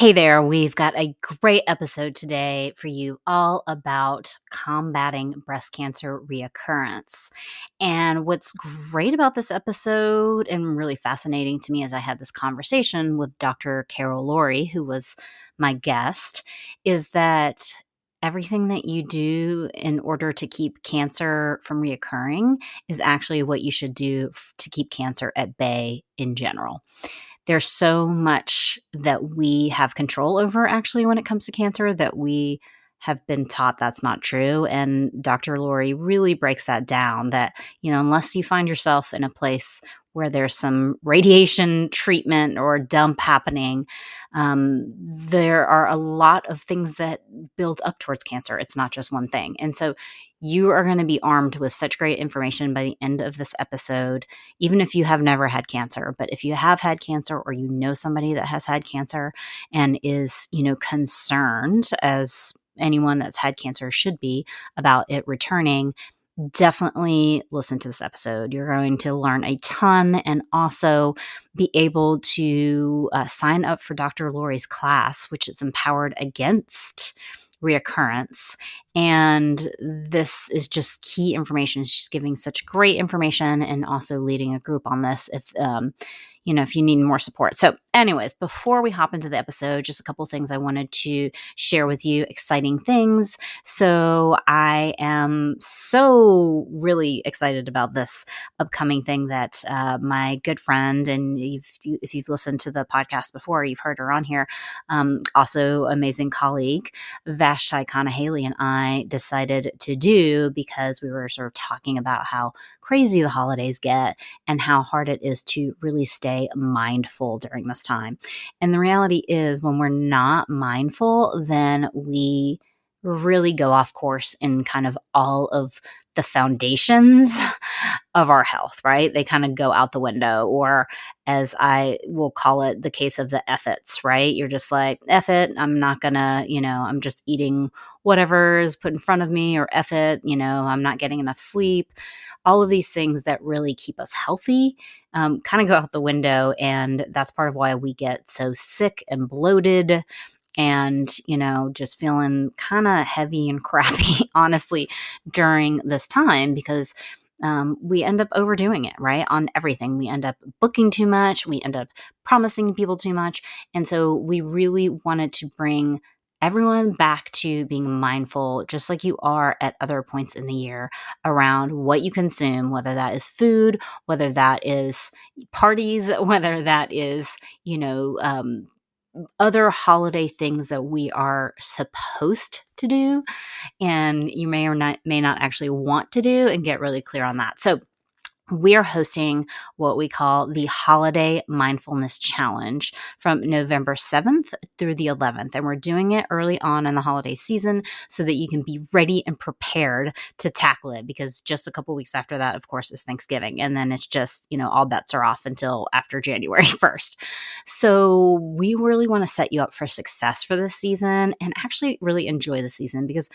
Hey there, we've got a great episode today for you all about combating breast cancer reoccurrence. And what's great about this episode and really fascinating to me as I had this conversation with Dr. Carol Lourie, who was my guest, is that everything that you do in order to keep cancer from reoccurring is actually what you should do to keep cancer at bay in general there's so much that we have control over actually when it comes to cancer that we have been taught that's not true. And Dr. Lourie really breaks that down that, you know, unless you find yourself in a place where there's some radiation treatment or dump happening, um, there are a lot of things that build up towards cancer. It's not just one thing. And so you are going to be armed with such great information by the end of this episode, even if you have never had cancer. But if you have had cancer or you know somebody that has had cancer and is, you know, concerned as anyone that's had cancer should be about it returning, definitely listen to this episode. You're going to learn a ton and also be able to uh, sign up for Dr. Lourie's class, which is Empowered Against Reoccurrence. And this is just key information. She's giving such great information and also leading a group on this. If um, you know, if you need more support. So, anyways, before we hop into the episode, just a couple things I wanted to share with you exciting things. So, I am so really excited about this upcoming thing that uh, my good friend, and you've, if you've listened to the podcast before, you've heard her on here, um, also amazing colleague, Vashti Haley, and I decided to do because we were sort of talking about how crazy the holidays get and how hard it is to really stay mindful during this time. And the reality is, when we're not mindful, then we really go off course in kind of all of the foundations of our health, right? They kind of go out the window, or as I will call it, the case of the effits, right? You're just like, F it, I'm not gonna, you know, I'm just eating whatever is put in front of me, or F it, you know, I'm not getting enough sleep all of these things that really keep us healthy um, kind of go out the window. And that's part of why we get so sick and bloated and, you know, just feeling kind of heavy and crappy, honestly, during this time because um, we end up overdoing it, right? On everything. We end up booking too much. We end up promising people too much. And so we really wanted to bring everyone back to being mindful, just like you are at other points in the year, around what you consume, whether that is food, whether that is parties, whether that is, you know, um, other holiday things that we are supposed to do and you may or not may not actually want to do and get really clear on that. So we are hosting what we call the Holiday Mindfulness Challenge from November 7th through the 11th. And we're doing it early on in the holiday season so that you can be ready and prepared to tackle it because just a couple weeks after that, of course, is Thanksgiving. And then it's just, you know, all bets are off until after January 1st. So we really want to set you up for success for this season and actually really enjoy the season because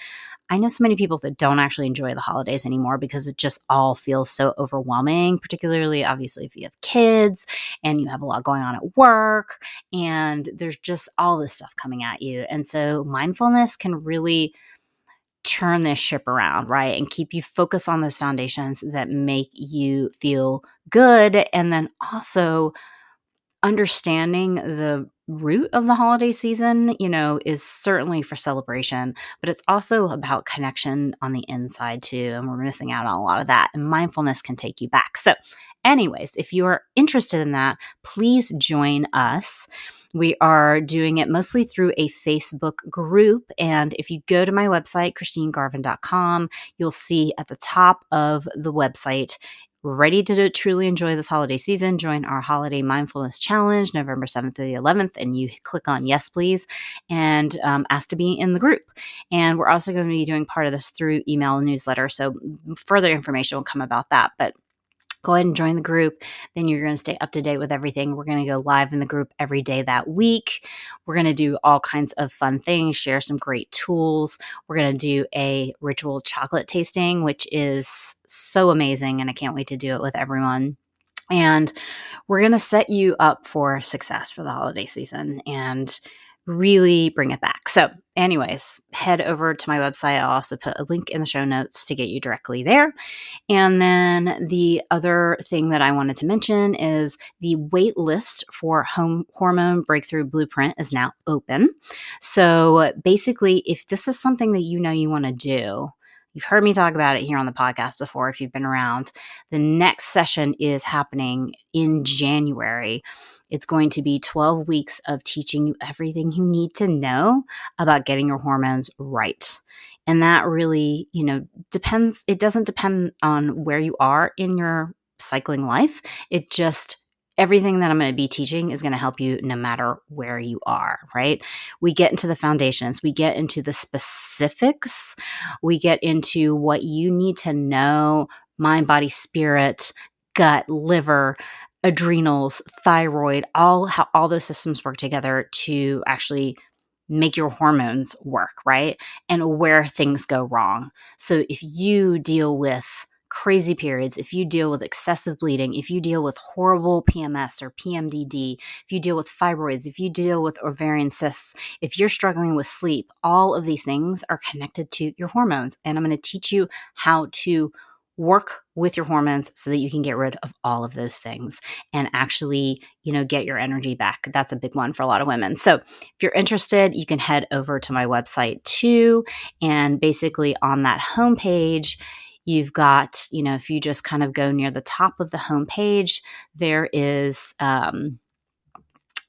I know so many people that don't actually enjoy the holidays anymore because it just all feels so overwhelming, particularly obviously if you have kids and you have a lot going on at work and there's just all this stuff coming at you. And so mindfulness can really turn this ship around, right? And keep you focused on those foundations that make you feel good and then also understanding the root of the holiday season, you know, is certainly for celebration, but it's also about connection on the inside too. And we're missing out on a lot of that. And mindfulness can take you back. So, anyways, if you are interested in that, please join us. We are doing it mostly through a Facebook group. And if you go to my website, christinegarvin.com, you'll see at the top of the website ready to truly enjoy this holiday season, join our holiday mindfulness challenge November 7th through the 11th, and you click on yes, please, and um, ask to be in the group. And we're also going to be doing part of this through email newsletter. So further information will come about that. But go ahead and join the group. Then you're going to stay up to date with everything. We're going to go live in the group every day that week. We're going to do all kinds of fun things, share some great tools. We're going to do a ritual chocolate tasting, which is so amazing. And I can't wait to do it with everyone. And we're going to set you up for success for the holiday season. And really bring it back. So, anyways, head over to my website. I'll also put a link in the show notes to get you directly there. And then the other thing that I wanted to mention is the wait list for home hormone breakthrough blueprint is now open. So, basically, if this is something that you know you want to do, You've heard me talk about it here on the podcast before if you've been around. The next session is happening in January. It's going to be 12 weeks of teaching you everything you need to know about getting your hormones right. And that really, you know, depends, it doesn't depend on where you are in your cycling life. It just, everything that I'm going to be teaching is going to help you no matter where you are, right? We get into the foundations, we get into the specifics, we get into what you need to know mind, body, spirit, gut, liver, adrenals, thyroid, all how all those systems work together to actually make your hormones work, right? And where things go wrong. So if you deal with crazy periods, if you deal with excessive bleeding, if you deal with horrible PMS or PMDD, if you deal with fibroids, if you deal with ovarian cysts, if you're struggling with sleep, all of these things are connected to your hormones. And I'm going to teach you how to work with your hormones so that you can get rid of all of those things and actually, you know, get your energy back. That's a big one for a lot of women. So, if you're interested, you can head over to my website too. And basically, on that homepage, you've got, you know, if you just kind of go near the top of the homepage, there is, um,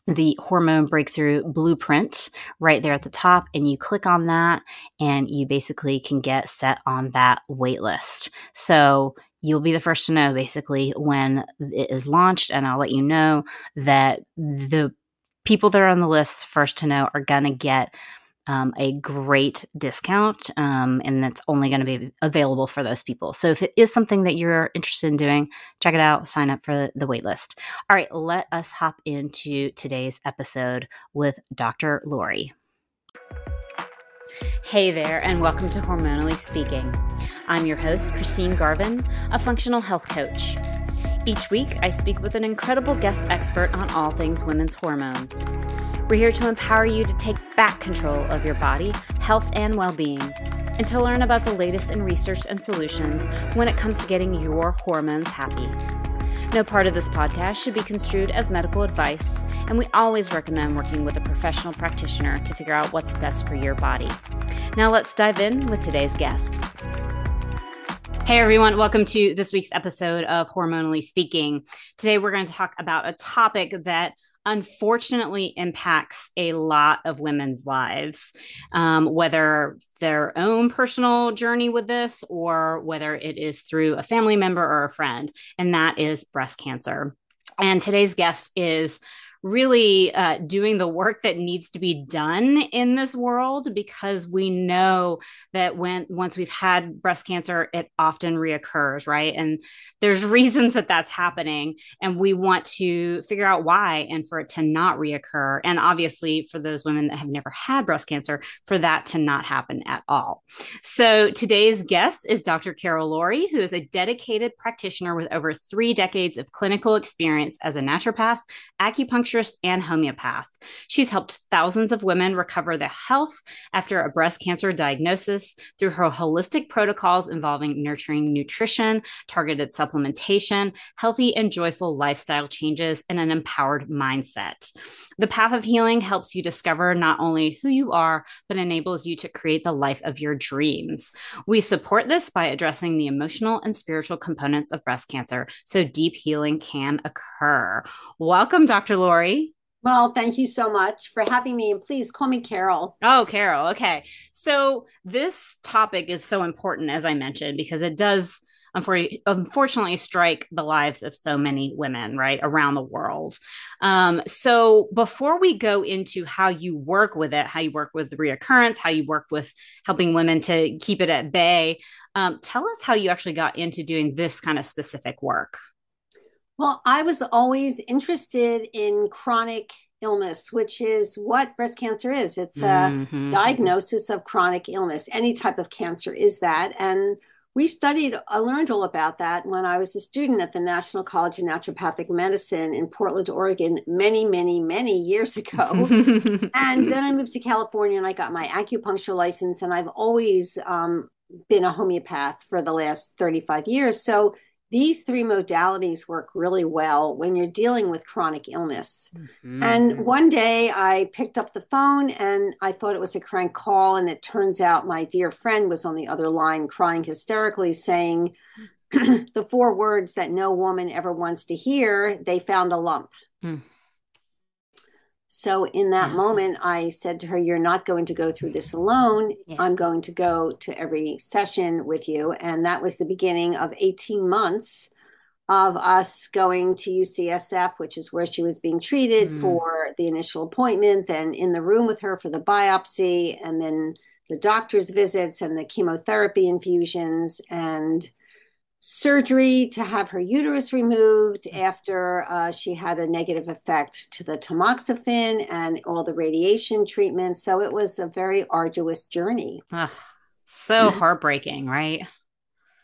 the hormone breakthrough blueprint right there at the top and you click on that and you basically can get set on that wait list. So you'll be the first to know basically when it is launched and i'll let you know that the people that are on the list first to know are going to get um, a great discount, um, and that's only going to be available for those people. So if it is something that you're interested in doing, check it out, sign up for the waitlist. All right, let us hop into today's episode with Dr. Lourie. Hey there, and welcome to Hormonally Speaking. I'm your host, Christine Garvin, a functional health coach. Each week, I speak with an incredible guest expert on all things women's hormones. We're here to empower you to take back control of your body, health, and well being, and to learn about the latest in research and solutions when it comes to getting your hormones happy. No part of this podcast should be construed as medical advice, and we always recommend working with a professional practitioner to figure out what's best for your body. Now, let's dive in with today's guest. Hey everyone, welcome to this week's episode of Hormonally Speaking. Today we're going to talk about a topic that unfortunately impacts a lot of women's lives, um, whether their own personal journey with this or whether it is through a family member or a friend, and that is breast cancer. And today's guest is really uh, doing the work that needs to be done in this world because we know that when once we've had breast cancer it often reoccurs right? And there's reasons that that's happening and we want to figure out why and for it to not reoccur. And obviously for those women that have never had breast cancer for that to not happen at all. So today's guest is dr carol lourie who is a dedicated practitioner with over three decades of clinical experience as a naturopath acupuncture and homeopath. She's helped thousands of women recover their health after a breast cancer diagnosis through her holistic protocols involving nurturing nutrition, targeted supplementation, healthy and joyful lifestyle changes, and an empowered mindset. The path of healing helps you discover not only who you are, but enables you to create the life of your dreams. We support this by addressing the emotional and spiritual components of breast cancer so deep healing can occur. Welcome, Dr. Lourie. Well, thank you so much for having me. And please call me Carol. Oh, Carol. Okay. So, this topic is so important, as I mentioned, because it does unfortunately strike the lives of so many women right around the world um, so before we go into how you work with it how you work with the reoccurrence how you work with helping women to keep it at bay um, tell us how you actually got into doing this kind of specific work well i was always interested in chronic illness, which is what breast cancer is. It's a mm-hmm. diagnosis of chronic illness. Any type of cancer is that. And we studied, I learned all about that when I was a student at the National College of Naturopathic Medicine in Portland, Oregon, many, many, many years ago. and then I moved to California and I got my acupuncture license. And I've always um, been a homeopath for the last 35 years. So these three modalities work really well when you're dealing with chronic illness. Mm-hmm. And one day I picked up the phone and I thought it was a crank call. And it turns out my dear friend was on the other line crying hysterically, saying the four words that no woman ever wants to hear they found a lump. Mm. So in that yeah. moment, I said to her, You're not going to go through this alone. Yeah. I'm going to go to every session with you. And that was the beginning of 18 months of us going to UCSF, which is where she was being treated mm. for the initial appointment, then in the room with her for the biopsy, and then the doctor's visits and the chemotherapy infusions. And surgery to have her uterus removed after uh, she had a negative effect to the tamoxifen and all the radiation treatment. So it was a very arduous journey. Ugh, so heartbreaking, right?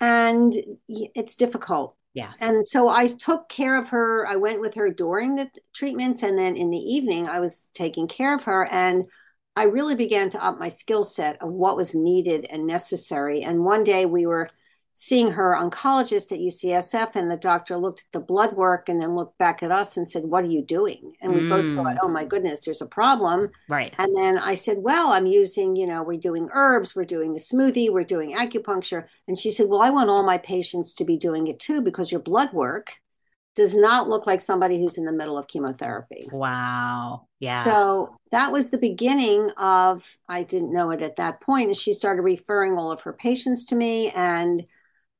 And it's difficult. Yeah. And so I took care of her. I went with her during the treatments. And then in the evening, I was taking care of her. And I really began to up my skill set of what was needed and necessary. And one day we were seeing her oncologist at UCSF, and the doctor looked at the blood work and then looked back at us and said, What are you doing? And we mm. both thought, Oh my goodness, there's a problem. Right. And then I said, Well, I'm using, you know, we're doing herbs, we're doing the smoothie, we're doing acupuncture. And she said, Well, I want all my patients to be doing it too because your blood work does not look like somebody who's in the middle of chemotherapy. Wow. Yeah. So that was the beginning of, I didn't know it at that point. And she started referring all of her patients to me. And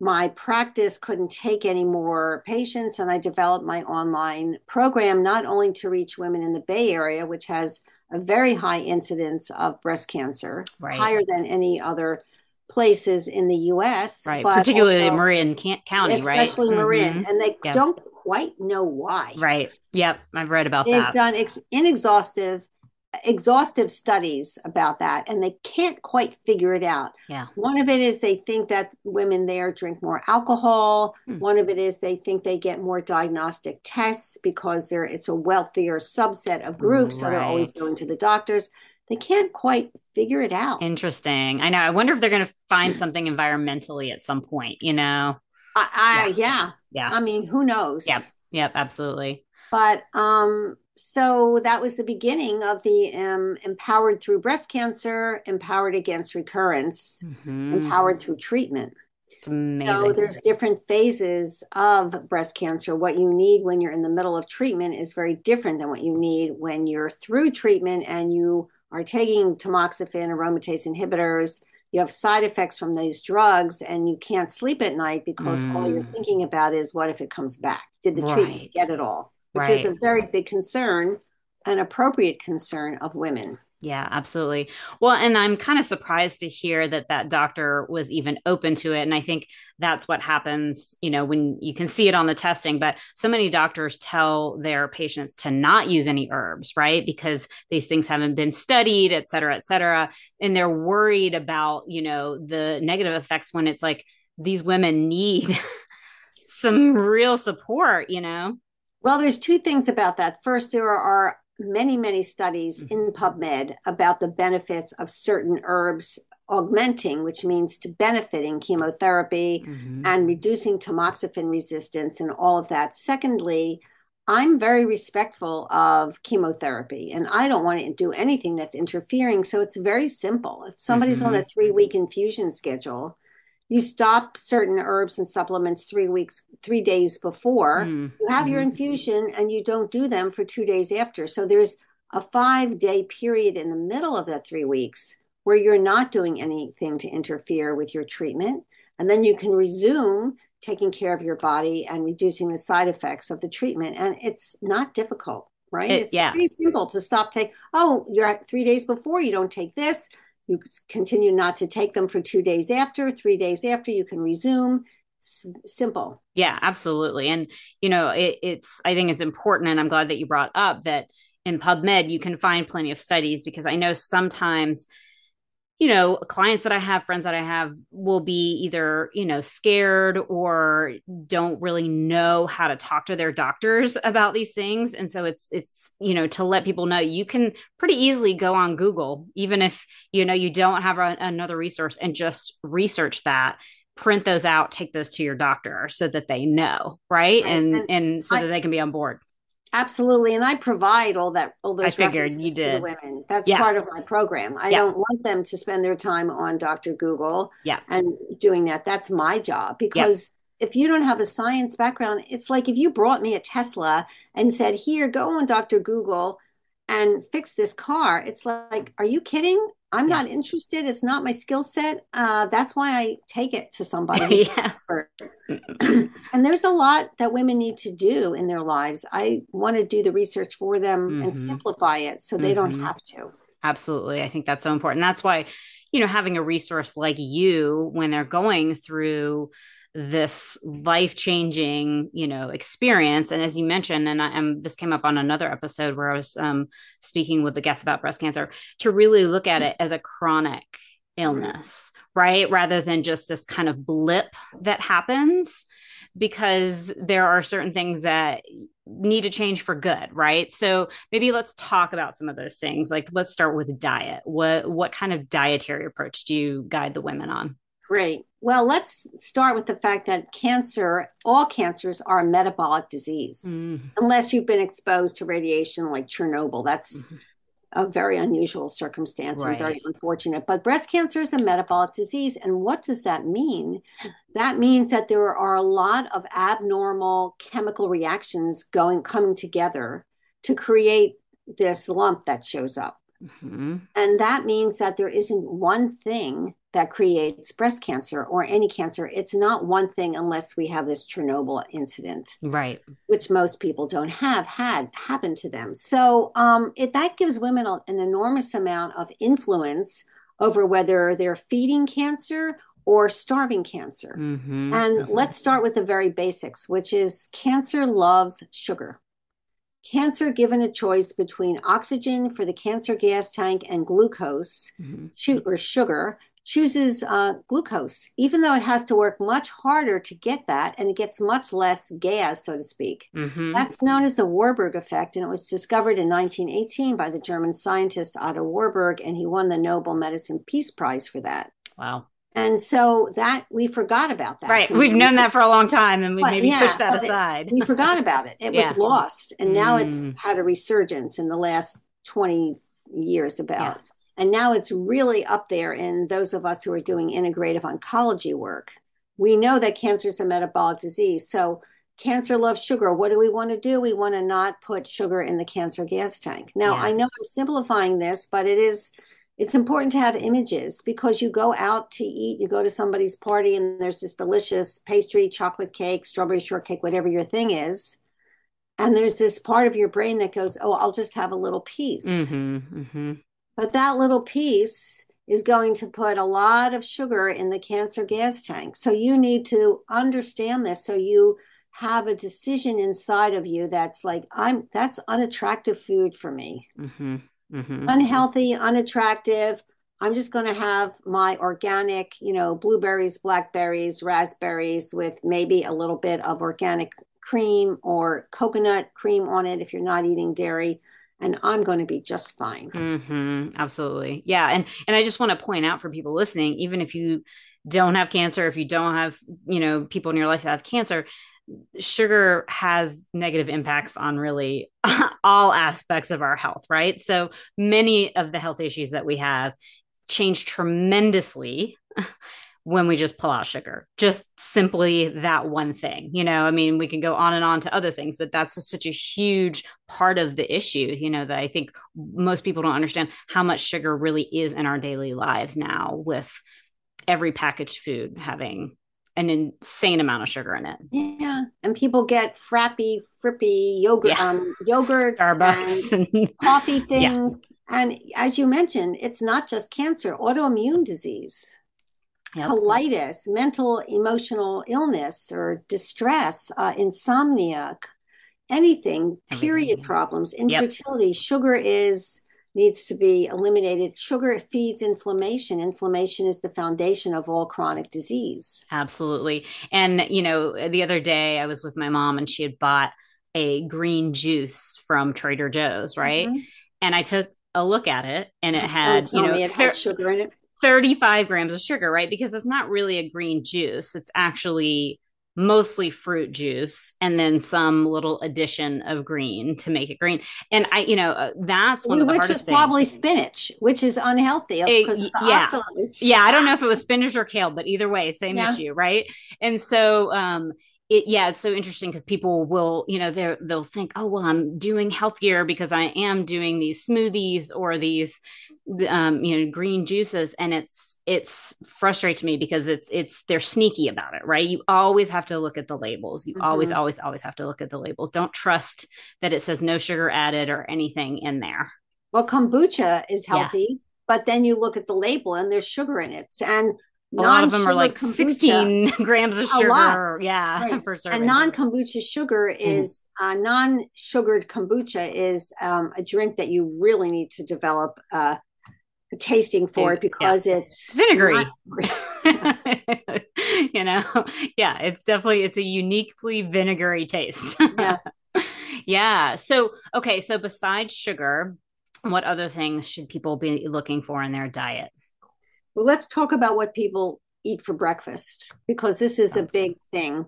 my practice couldn't take any more patients and i developed my online program not only to reach women in the bay area which has a very high incidence of breast cancer right. higher than any other places in the us right particularly also, marin county especially right especially marin mm-hmm. and they yep. don't quite know why right yep i've read about They've that they've done ex- inexhaustive exhaustive studies about that and they can't quite figure it out. Yeah. One of it is they think that women there drink more alcohol. Hmm. One of it is they think they get more diagnostic tests because they're it's a wealthier subset of groups, right. so they're always going to the doctors. They can't quite figure it out. Interesting. I know. I wonder if they're going to find something environmentally at some point, you know. I, I yeah. yeah. Yeah. I mean, who knows? Yep. Yep, absolutely. But um so that was the beginning of the um, empowered through breast cancer, empowered against recurrence, mm-hmm. empowered through treatment. So there's different phases of breast cancer. What you need when you're in the middle of treatment is very different than what you need when you're through treatment and you are taking tamoxifen, aromatase inhibitors. You have side effects from these drugs and you can't sleep at night because mm. all you're mm. thinking about is what if it comes back? Did the right. treatment get it all? Which right. is a very big concern, an appropriate concern of women. Yeah, absolutely. Well, and I'm kind of surprised to hear that that doctor was even open to it. And I think that's what happens, you know, when you can see it on the testing. But so many doctors tell their patients to not use any herbs, right? Because these things haven't been studied, et cetera, et cetera. And they're worried about, you know, the negative effects when it's like these women need some real support, you know? Well, there's two things about that. First, there are many, many studies mm-hmm. in PubMed about the benefits of certain herbs augmenting, which means to benefiting chemotherapy mm-hmm. and reducing tamoxifen resistance and all of that. Secondly, I'm very respectful of chemotherapy and I don't want to do anything that's interfering. So it's very simple. If somebody's mm-hmm. on a three week infusion schedule, you stop certain herbs and supplements three weeks, three days before mm. you have your mm-hmm. infusion and you don't do them for two days after. So there's a five day period in the middle of that three weeks where you're not doing anything to interfere with your treatment. And then you can resume taking care of your body and reducing the side effects of the treatment. And it's not difficult, right? It, it's yeah. pretty simple to stop take. Oh, you're three days before, you don't take this you continue not to take them for two days after, three days after, you can resume. S- simple. Yeah, absolutely. And, you know, it, it's, I think it's important, and I'm glad that you brought up that in PubMed, you can find plenty of studies because I know sometimes you know, clients that I have, friends that I have will be either, you know, scared or don't really know how to talk to their doctors about these things. And so it's, it's, you know, to let people know you can pretty easily go on Google, even if, you know, you don't have a, another resource and just research that print those out take those to your doctor so that they know right, right. And, and, and so I, that they can be on board Absolutely, and I provide all that all those I figured you did. to the women. That's yeah. part of my program. I yeah. don't want them to spend their time on Dr. Google yeah. and doing that. That's my job because yeah. if you don't have a science background, it's like if you brought me a Tesla and said, "Here, go on Dr. Google and fix this car." It's like, "Are you kidding? I'm yeah. not interested. It's not my skill set. Uh, that's why I take it to somebody yeah. expert. and there's a lot that women need to do in their lives. I want to do the research for them mm-hmm. and simplify it so they mm-hmm. don't have to. Absolutely. I think that's so important. That's why, you know, having a resource like you when they're going through this life changing, you know, experience. And as you mentioned, and I am this came up on another episode where I was um, speaking with the guest about breast cancer, to really look at it as a chronic illness, right? Rather than just this kind of blip that happens because there are certain things that need to change for good right so maybe let's talk about some of those things like let's start with diet what what kind of dietary approach do you guide the women on Great. Well, let's start with the fact that cancer, all cancers are a metabolic disease, mm. unless you've been exposed to radiation like Chernobyl. That's mm-hmm. a very unusual circumstance right. and very unfortunate. But breast cancer is a metabolic disease. And what does that mean? That means that there are a lot of abnormal chemical reactions going coming together to create this lump that shows up. Mm-hmm. And that means that there isn't one thing that creates breast cancer or any cancer. It's not one thing unless we have this Chernobyl incident, right? Which most people don't have had happen to them. So um, it that gives women an enormous amount of influence over whether they're feeding cancer or starving cancer. Mm-hmm. And mm-hmm. let's start with the very basics, which is cancer loves sugar. Cancer given a choice between oxygen for the cancer gas tank and glucose, mm-hmm. shoot or sugar, chooses uh, glucose, even though it has to work much harder to get that and it gets much less gas, so to speak. Mm-hmm. That's known as the Warburg effect, and it was discovered in 1918 by the German scientist Otto Warburg, and he won the Nobel Medicine Peace Prize for that. Wow. And so that we forgot about that. Right. We've known that for a long time and we maybe yeah, pushed that aside. It, we forgot about it. It yeah. was lost. And now mm. it's had a resurgence in the last 20 years about. Yeah. And now it's really up there in those of us who are doing integrative oncology work. We know that cancer is a metabolic disease. So cancer loves sugar. What do we want to do? We want to not put sugar in the cancer gas tank. Now, I know I'm simplifying this, but it is it's important to have images because you go out to eat, you go to somebody's party, and there's this delicious pastry, chocolate cake, strawberry shortcake, whatever your thing is. And there's this part of your brain that goes, Oh, I'll just have a little piece. Mm-hmm, mm-hmm. But that little piece is going to put a lot of sugar in the cancer gas tank. So you need to understand this so you have a decision inside of you that's like, I'm that's unattractive food for me. Mm-hmm mm-hmm. unhealthy, unattractive. I'm just going to have my organic, you know, blueberries, blackberries, raspberries with maybe a little bit of organic cream or coconut cream on it if you're not eating dairy and I'm going to be just fine. Mm-hmm. Absolutely. Yeah. And, and I just want to point out for people listening, even if you don't have cancer, if you don't have, you know, people in your life that have cancer, sugar has negative impacts on really all aspects of our health, right? So many of the health issues that we have change tremendously when we just pull out sugar. Just simply that one thing. You know, I mean, we can go on and on to other things, but that's a, such a huge part of the issue, you know, that I think most people don't understand how much sugar really is in our daily lives now with every packaged food having an insane amount of sugar in it. Yeah, and people get frappy, frippy yogurt, yeah. um, yogurt, Starbucks, and, and coffee things. Yeah. And as you mentioned, it's not just cancer; autoimmune disease, yep. colitis, mental emotional illness or distress, uh, insomnia, anything, period problems, infertility. Yep. Sugar is needs to be eliminated. Sugar feeds inflammation. Inflammation is the foundation of all chronic disease. Absolutely. And, you know, the other day I was with my mom and she had bought a green juice from Trader Joe's, right? Mm-hmm. And I took a look at it and it had, you know, it had sugar in it. 35 grams of sugar, right? Because it's not really a green juice. It's actually mostly fruit juice and then some little addition of green to make it green. And I, you know, uh, that's one which of the hardest Which was probably spinach, which is unhealthy. It, yeah, yeah. I don't know if it was spinach or kale, but either way, same yeah. issue, right? And so, um, it, yeah, it's so interesting because people will, you know, they they'll think, oh, well, I'm doing healthier because I am doing these smoothies or these, um, you know, green juices, and it's it's frustrates me because it's it's they're sneaky about it, right? You always have to look at the labels. You mm-hmm. always, always, always have to look at the labels. Don't trust that it says no sugar added or anything in there. Well, kombucha is healthy, yeah. but then you look at the label and there's sugar in it, and a lot of them are like kombucha, 16 grams of sugar yeah right. per serving. and non-kombucha sugar mm-hmm. is mm-hmm. uh, non-sugared kombucha is um, a drink that you really need to develop uh, tasting for it because yeah. it's vinegary you know yeah it's definitely it's a uniquely vinegary taste yeah yeah so okay so besides sugar what other things should people be looking for in their diet well, let's talk about what people eat for breakfast because this is a big thing.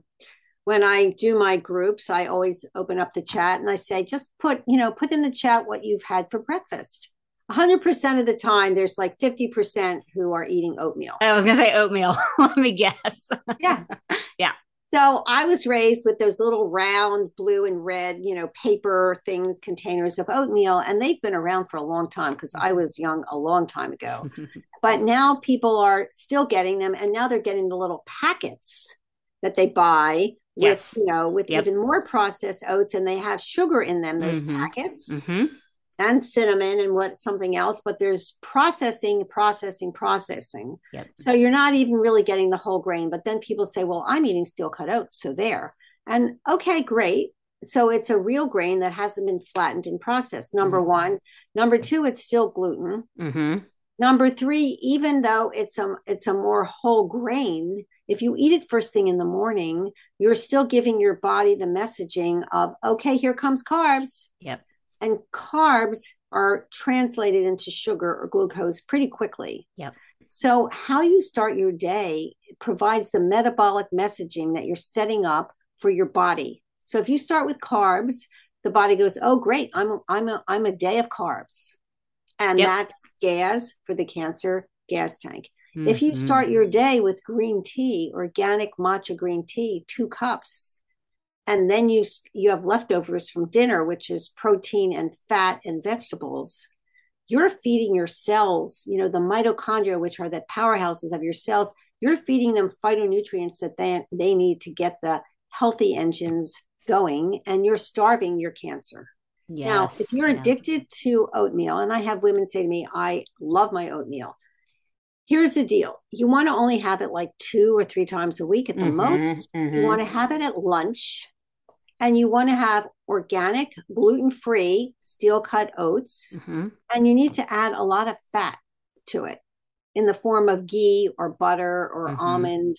When I do my groups, I always open up the chat and I say, just put, you know, put in the chat what you've had for breakfast. 100% of the time, there's like 50% who are eating oatmeal. I was going to say oatmeal. Let me guess. Yeah. yeah. So I was raised with those little round blue and red, you know, paper things, containers of oatmeal, and they've been around for a long time because I was young a long time ago. but now people are still getting them, and now they're getting the little packets that they buy yes. with, you know, with yep. even more processed oats, and they have sugar in them. Those mm-hmm. packets. Mm-hmm and cinnamon and what something else but there's processing processing processing. Yep. so you're not even really getting the whole grain but then people say well i'm eating steel cut oats so there. And okay great. So it's a real grain that hasn't been flattened and processed. Number mm-hmm. one. Number two it's still gluten. Mm-hmm. number three even though it's a it's a more whole grain if you eat it first thing in the morning you're still giving your body the messaging of okay here comes carbs. Yep and carbs are translated into sugar or glucose pretty quickly. Yep. So, how you start your day provides the metabolic messaging that you're setting up for your body. So, if you start with carbs, the body goes, "Oh, great! I'm I'm a I'm a day of carbs," and yep. that's gas for the cancer gas tank. Mm-hmm. If you mm-hmm. start your day with green tea, organic matcha green tea, two cups, and then you you have leftovers from dinner which is protein and fat and vegetables. You're feeding your cells you know the mitochondria which are the powerhouses of your cells you're feeding them phytonutrients that they, they need to get the healthy engines going and you're starving your cancer. Yes, now if you're yeah. addicted to oatmeal and i have women say to me i love my oatmeal. Here's the deal. You want to only have it like two or three times a week at the mm-hmm, most. Mm-hmm. you want to have it at lunch and you want to have organic, gluten free, steel cut oats, mm-hmm. and you need to add a lot of fat to it in the form of ghee or butter or mm-hmm. almond,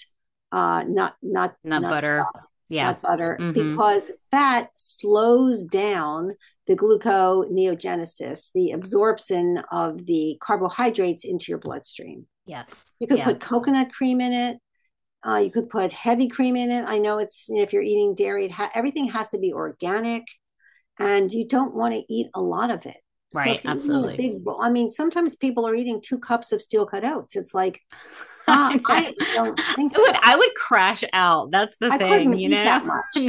uh, not not not, not butter, stuff, yeah, not butter, mm-hmm. because fat slows down the gluconeogenesis, the absorption of the carbohydrates into your bloodstream. Yes, you could yeah. put coconut cream in it. Uh, you could put heavy cream in it. I know it's if you're eating dairy, ha- everything has to be organic, and you don't want to eat a lot of it. Right, so absolutely. Big, I mean, sometimes people are eating two cups of steel cut oats. It's like uh, I, don't think I would, I would crash out. That's the I thing, you know.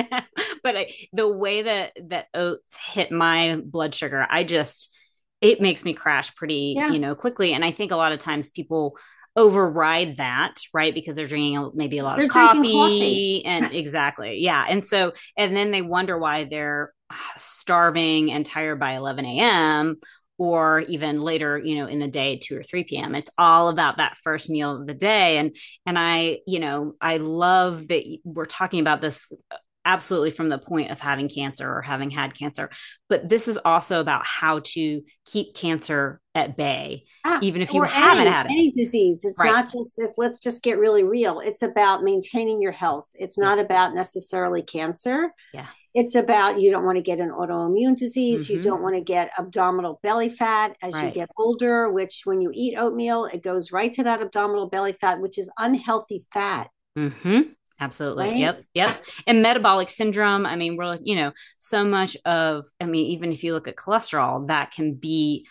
but I, the way that that oats hit my blood sugar, I just it makes me crash pretty, yeah. you know, quickly. And I think a lot of times people override that, right? Because they're drinking maybe a lot they're of coffee, coffee, and exactly. Yeah. And so, and then they wonder why they're uh, starving and tired by 11 a.m. or even later, you know, in the day, 2 or 3 p.m. It's all about that first meal of the day. And, and I, you know, I love that we're talking about this uh, absolutely from the point of having cancer or having had cancer. But this is also about how to keep cancer at bay, ah, even if you haven't any, had it. Any disease. It's right. not just, let's just get really real. It's about maintaining your health. It's not yeah. about necessarily cancer. Yeah. It's about you don't want to get an autoimmune disease. Mm-hmm. You don't want to get abdominal belly fat as right. you get older, which when you eat oatmeal, it goes right to that abdominal belly fat, which is unhealthy fat. Mm-hmm. Absolutely. Right? Yep. Yep. And metabolic syndrome. I mean, we're, like, you know, so much of, I mean, even if you look at cholesterol, that can be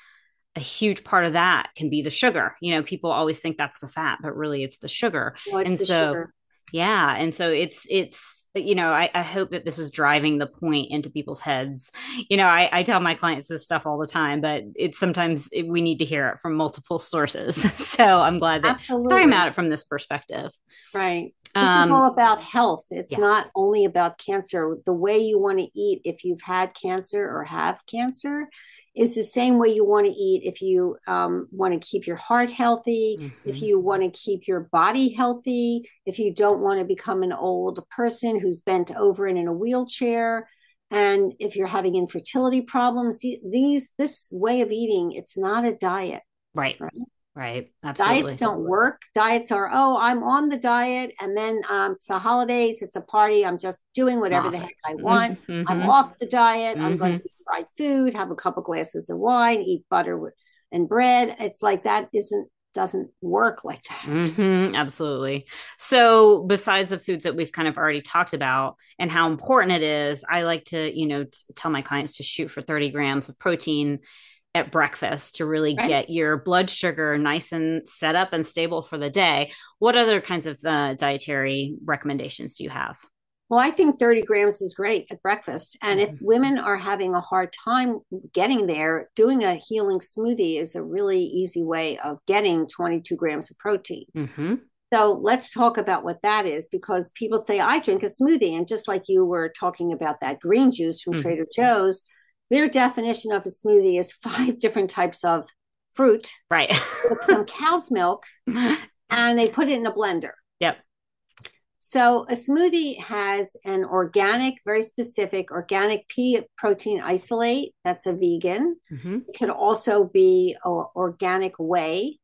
a huge part of that can be the sugar. You know, people always think that's the fat, but really it's the sugar. It's and the so, sugar. yeah. And so it's, it's, you know, I, I, hope that this is driving the point into people's heads. You know, I, I tell my clients this stuff all the time, but it's sometimes it, we need to hear it from multiple sources. so I'm glad that Absolutely. talking about it from this perspective. Right. This um, is all about health. It's yeah. not only about cancer. The way you want to eat if you've had cancer or have cancer is the same way you want to eat if you um, want to keep your heart healthy, mm-hmm. if you want to keep your body healthy, if you don't want to become an old person who's bent over and in a wheelchair, and if you're having infertility problems. These this way of eating, it's not a diet. Right. right? Right. Absolutely. Diets don't work. Diets are, oh, I'm on the diet and then um, it's the holidays, it's a party. I'm just doing whatever off. the heck I mm-hmm, want. Mm-hmm. I'm off the diet. Mm-hmm. I'm going to eat fried food, have a couple glasses of wine, eat butter and bread. It's like that isn't doesn't work like that. Mm-hmm, absolutely. So, besides the foods that we've kind of already talked about and how important it is, I like to, you know, t- tell my clients to shoot for 30 grams of protein at breakfast to really right. get your blood sugar nice and set up and stable for the day. What other kinds of uh, dietary recommendations do you have? Well, I think 30 grams is great at breakfast. And if mm-hmm. women are having a hard time getting there, doing a healing smoothie is a really easy way of getting 22 grams of protein. Mm-hmm. So let's talk about what that is because people say, I drink a smoothie. And just like you were talking about that green juice from mm-hmm. Trader Joe's, their definition of a smoothie is five different types of fruit, right? with some cow's milk, and they put it in a blender. Yep. So a smoothie has an organic, very specific organic pea protein isolate. That's a vegan. Mm-hmm. It could also be a organic whey,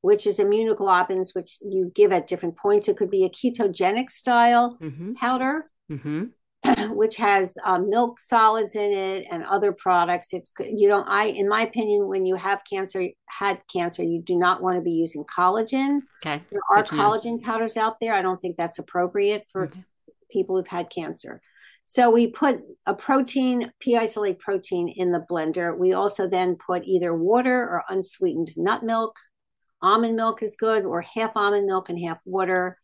which is immunoglobulins, which you give at different points. It could be a ketogenic style mm-hmm. powder. Mm-hmm. which has um, milk solids in it and other products. It's you don't. I, in my opinion, when you have cancer, had cancer, you do not want to be using collagen. Okay, there are collagen powders out there. I don't think that's appropriate for okay. people who've had cancer. So we put a protein, pea isolate protein in the blender. We also then put either water or unsweetened nut milk. Almond milk is good, or half almond milk and half water.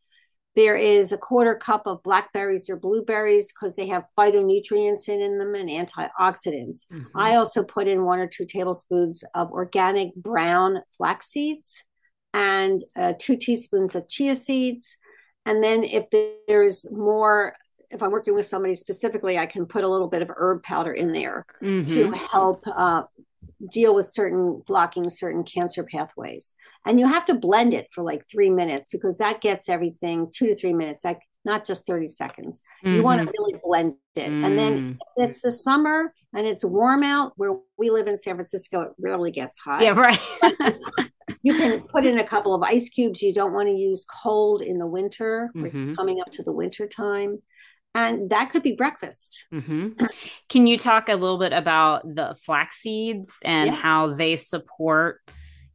There is a quarter cup of blackberries or blueberries because they have phytonutrients in, in them and antioxidants. Mm-hmm. I also put in one or two tablespoons of organic brown flax seeds and uh, two teaspoons of chia seeds. And then if there's more, if I'm working with somebody specifically, I can put a little bit of herb powder in there mm-hmm. to help uh, deal with certain blocking certain cancer pathways. And you have to blend it for like three minutes because that gets everything two to three minutes, like not just 30 seconds. Mm-hmm. You want to really blend it. Mm-hmm. And then mm. it's the summer and it's warm out where we live in San Francisco, it really gets hot. Yeah, right. you can put in a couple of ice cubes. You don't want to use cold in the winter. Mm-hmm. We're coming up to the winter time and that could be breakfast. Mm-hmm. Can you talk a little bit about the flax seeds and yes. how they support,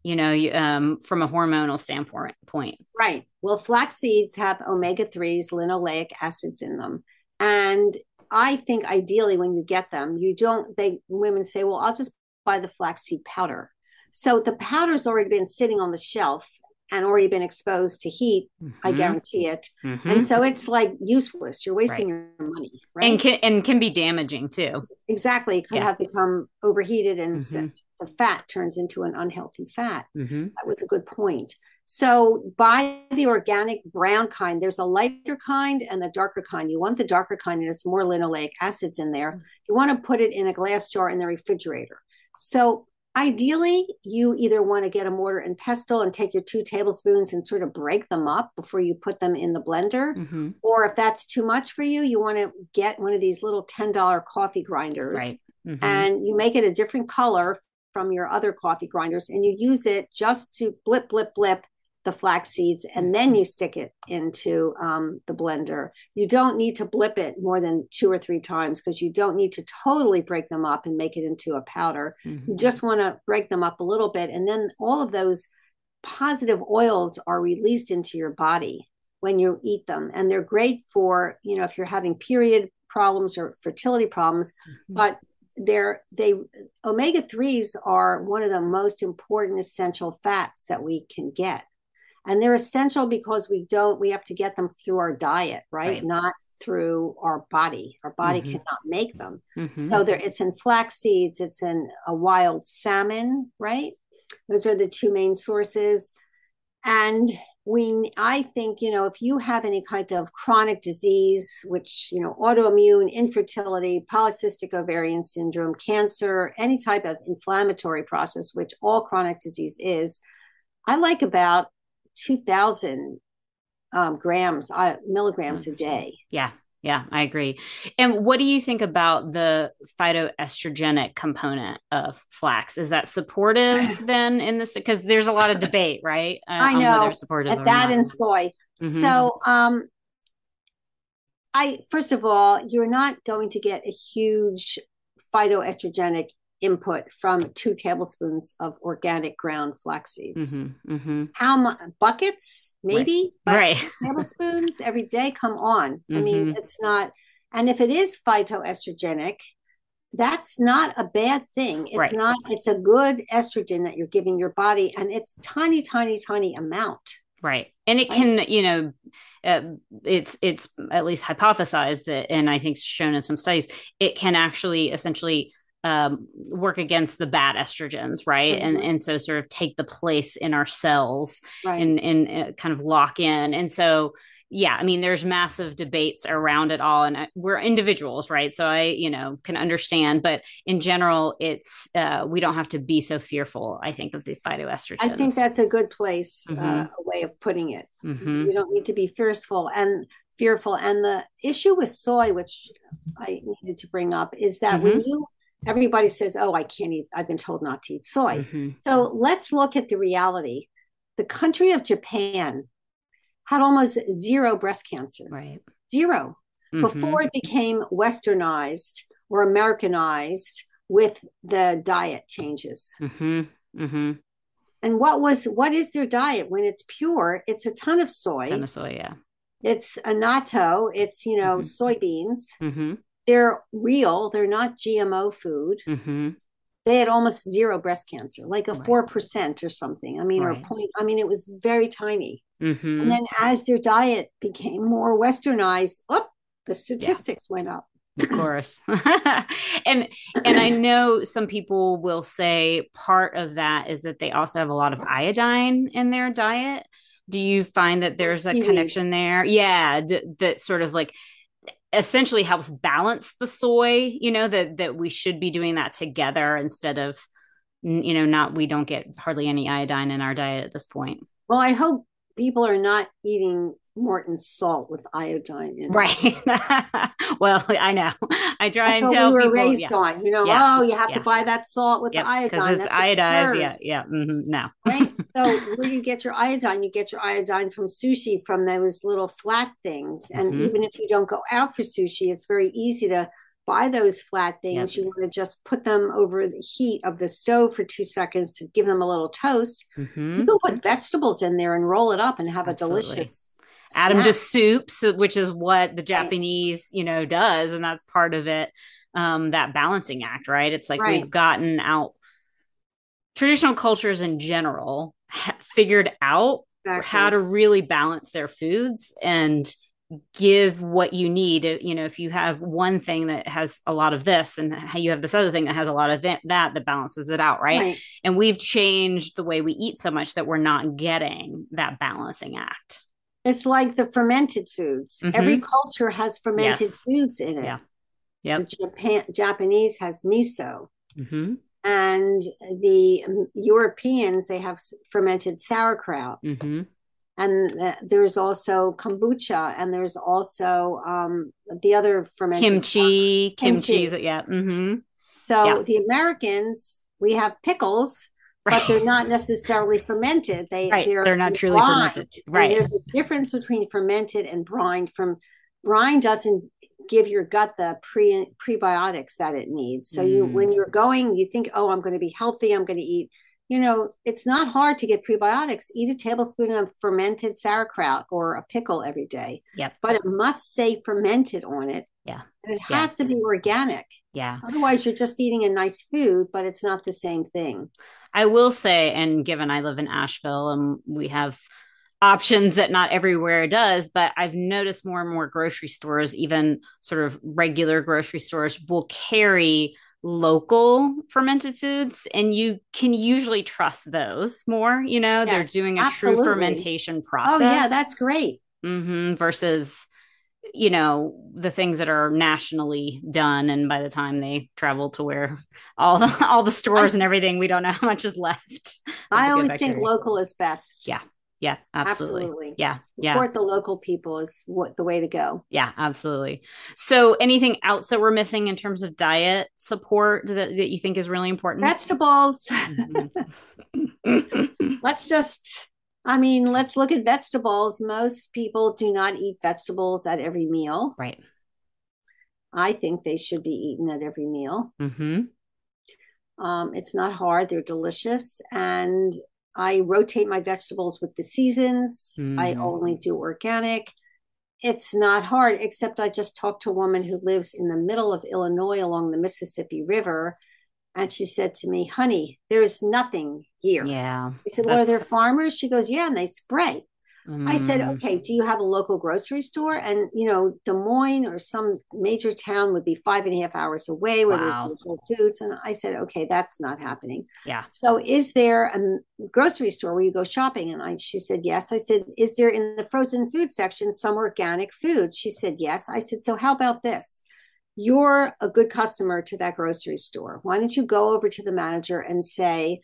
you know, um, from a hormonal standpoint? Point. Right. Well, flax seeds have omega threes, linoleic acids in them, and I think ideally when you get them, you don't. They women say, "Well, I'll just buy the flaxseed powder." So the powder's already been sitting on the shelf and already been exposed to heat, mm-hmm. I guarantee it. Mm-hmm. And so it's like useless. You're wasting right. your money, right? And can and can be damaging too. Exactly. It could yeah. have become overheated and mm-hmm. the fat turns into an unhealthy fat. Mm-hmm. That was a good point. So buy the organic brown kind. There's a lighter kind and the darker kind. You want the darker kind, and it's more linoleic acids in there. Mm. You want to put it in a glass jar in the refrigerator. So ideally, you either want to get a mortar and pestle and take your two tablespoons and sort of break them up before you put them in the blender. Mm-hmm. Or if that's too much for you, you want to get one of these little $10 coffee grinders. Right. Mm-hmm. And you make it a different color from your other coffee grinders and you use it just to blip, blip, blip the flax seeds and then you stick it into um, the blender. You don't need to blip it more than two or three times because you don't need to totally break them up and make it into a powder. Mm-hmm. You just want to break them up a little bit. And then all of those positive oils are released into your body when you eat them. And they're great for, you know, if you're having period problems or fertility problems, mm-hmm. but they're they omega 3s are one of the most important essential fats that we can get and they're essential because we don't we have to get them through our diet right, right. not through our body our body mm-hmm. cannot make them mm-hmm. so there it's in flax seeds it's in a wild salmon right those are the two main sources and we i think you know if you have any kind of chronic disease which you know autoimmune infertility polycystic ovarian syndrome cancer any type of inflammatory process which all chronic disease is i like about 2000 um, grams, uh, milligrams a day. Yeah. Yeah, I agree. And what do you think about the phytoestrogenic component of flax? Is that supportive then in this? Because there's a lot of debate, right? Uh, I know Are supportive at that and soy. Mm-hmm. So, um, I first of all, you're not going to get a huge phytoestrogenic input from two tablespoons of organic ground flax seeds. Mm-hmm, mm-hmm. How much? Buckets, maybe, right? right. tablespoons every day. Come on. Mm-hmm. I mean, mm-hmm. it's not. And if it is phytoestrogenic, that's not a bad thing. It's right. not. It's a good estrogen that you're giving your body, and it's tiny, tiny, tiny amount. Right. And it can, you know, uh, it's it's at least hypothesized that, and I think shown in some studies, it can actually essentially um, work against the bad estrogens, right? Mm-hmm. And and so sort of take the place in our cells right. and and uh, kind of lock in. And so yeah, I mean, there's massive debates around it all, and I, we're individuals, right? So I, you know, can understand, but in general, it's uh, we don't have to be so fearful. I think of the phytoestrogens. I think that's a good place, uh, mm-hmm. uh, a way of putting it. Mm-hmm. You don't need to be fearful and fearful. And the issue with soy, which I needed to bring up, is that when mm-hmm. you everybody says, oh, I can't eat, I've been told not to eat soy. Mm-hmm. So let's look at the reality. The country of Japan had almost zero breast cancer. Right. 0 mm-hmm. Before it became westernized or Americanized with the diet changes. Mm-hmm. mm-hmm. And what was what is their diet when it's pure? It's a ton of soy. Ton of soy, yeah. It's a natto. It's you know mm-hmm. soybeans. They're real, they're not GMO food. Mm-hmm. They had almost zero breast cancer, like a four right. percent or something. I mean, right. or point. I mean, it was very tiny. Mm-hmm. And then as their diet became more westernized, up oh, the statistics yeah. went up of course and and i know some people will say part of that is that they also have a lot of iodine in their diet do you find that there's a connection there yeah d- that sort of like essentially helps balance the soy you know that that we should be doing that together instead of you know not we don't get hardly any iodine in our diet at this point. Well i hope people are not eating Morton salt with iodine in right. well, I know. I try That's and tell we were people, raised yeah. on. You know, yeah. oh, you have yeah. to buy that salt with yep. the iodine because it's iodized. Yeah, yeah. Mm-hmm. No, right. So where do you get your iodine? You get your iodine from sushi, from those little flat things. And mm-hmm. even if you don't go out for sushi, it's very easy to buy those flat things, yep. you want to just put them over the heat of the stove for two seconds to give them a little toast. Mm-hmm. You can put vegetables in there and roll it up and have Absolutely. a delicious add them to soups, which is what the Japanese, you know, does, and that's part of it. Um, that balancing act, right? It's like right. we've gotten out traditional cultures in general figured out exactly. how to really balance their foods and give what you need you know if you have one thing that has a lot of this and you have this other thing that has a lot of th- that that balances it out right? right and we've changed the way we eat so much that we're not getting that balancing act it's like the fermented foods. Mm-hmm. Every culture has fermented yes. foods in it. Yeah. Yeah. The Japan Japanese has miso. Mm-hmm. And the um, Europeans, they have fermented sauerkraut. Mm-hmm. And there's also kombucha, and there's also um, the other fermented kimchi, kimchi, kimchi. yeah. Mm-hmm. So yeah. the Americans, we have pickles, right. but they're not necessarily fermented. They right. they're, they're not truly brined. fermented. Right. And there's a difference between fermented and brined. From brine doesn't give your gut the pre prebiotics that it needs. So mm. you when you're going, you think, oh, I'm going to be healthy. I'm going to eat. You know, it's not hard to get prebiotics. Eat a tablespoon of fermented sauerkraut or a pickle every day. Yep. But it must say fermented on it. Yeah. And it has to be organic. Yeah. Otherwise, you're just eating a nice food, but it's not the same thing. I will say, and given I live in Asheville and we have options that not everywhere does, but I've noticed more and more grocery stores, even sort of regular grocery stores, will carry local fermented foods and you can usually trust those more you know? Yes, they're doing a absolutely. true fermentation process oh yeah that's great. Mm-hmm, versus you know the things that are nationally done and by the time they travel to where all the all the stores and everything we don't know how much is left i always think local is best yeah yeah, absolutely. absolutely. Yeah, yeah. Support the local people is what the way to go. Yeah, absolutely. So, anything else that we're missing in terms of diet support that, that you think is really important? Vegetables. Mm-hmm. let's just, I mean, let's look at vegetables. Most people do not eat vegetables at every meal. Right. I think they should be eaten at every meal. Mm-hmm. Um, it's not hard; they're delicious, and I rotate my vegetables with the seasons. Mm. I only do organic. It's not hard, except I just talked to a woman who lives in the middle of Illinois along the Mississippi River. And she said to me, honey, there's nothing here. Yeah. I said, well, are there farmers? She goes, yeah, and they spray. Mm. I said, mm. okay, do you have a local grocery store? And, you know, Des Moines or some major town would be five and a half hours away where wow. there's Whole Foods. And I said, okay, that's not happening. Yeah. So is there a grocery store where you go shopping? And I, she said, yes. I said, is there in the frozen food section some organic food? She said, yes. I said, so how about this? You're a good customer to that grocery store. Why don't you go over to the manager and say,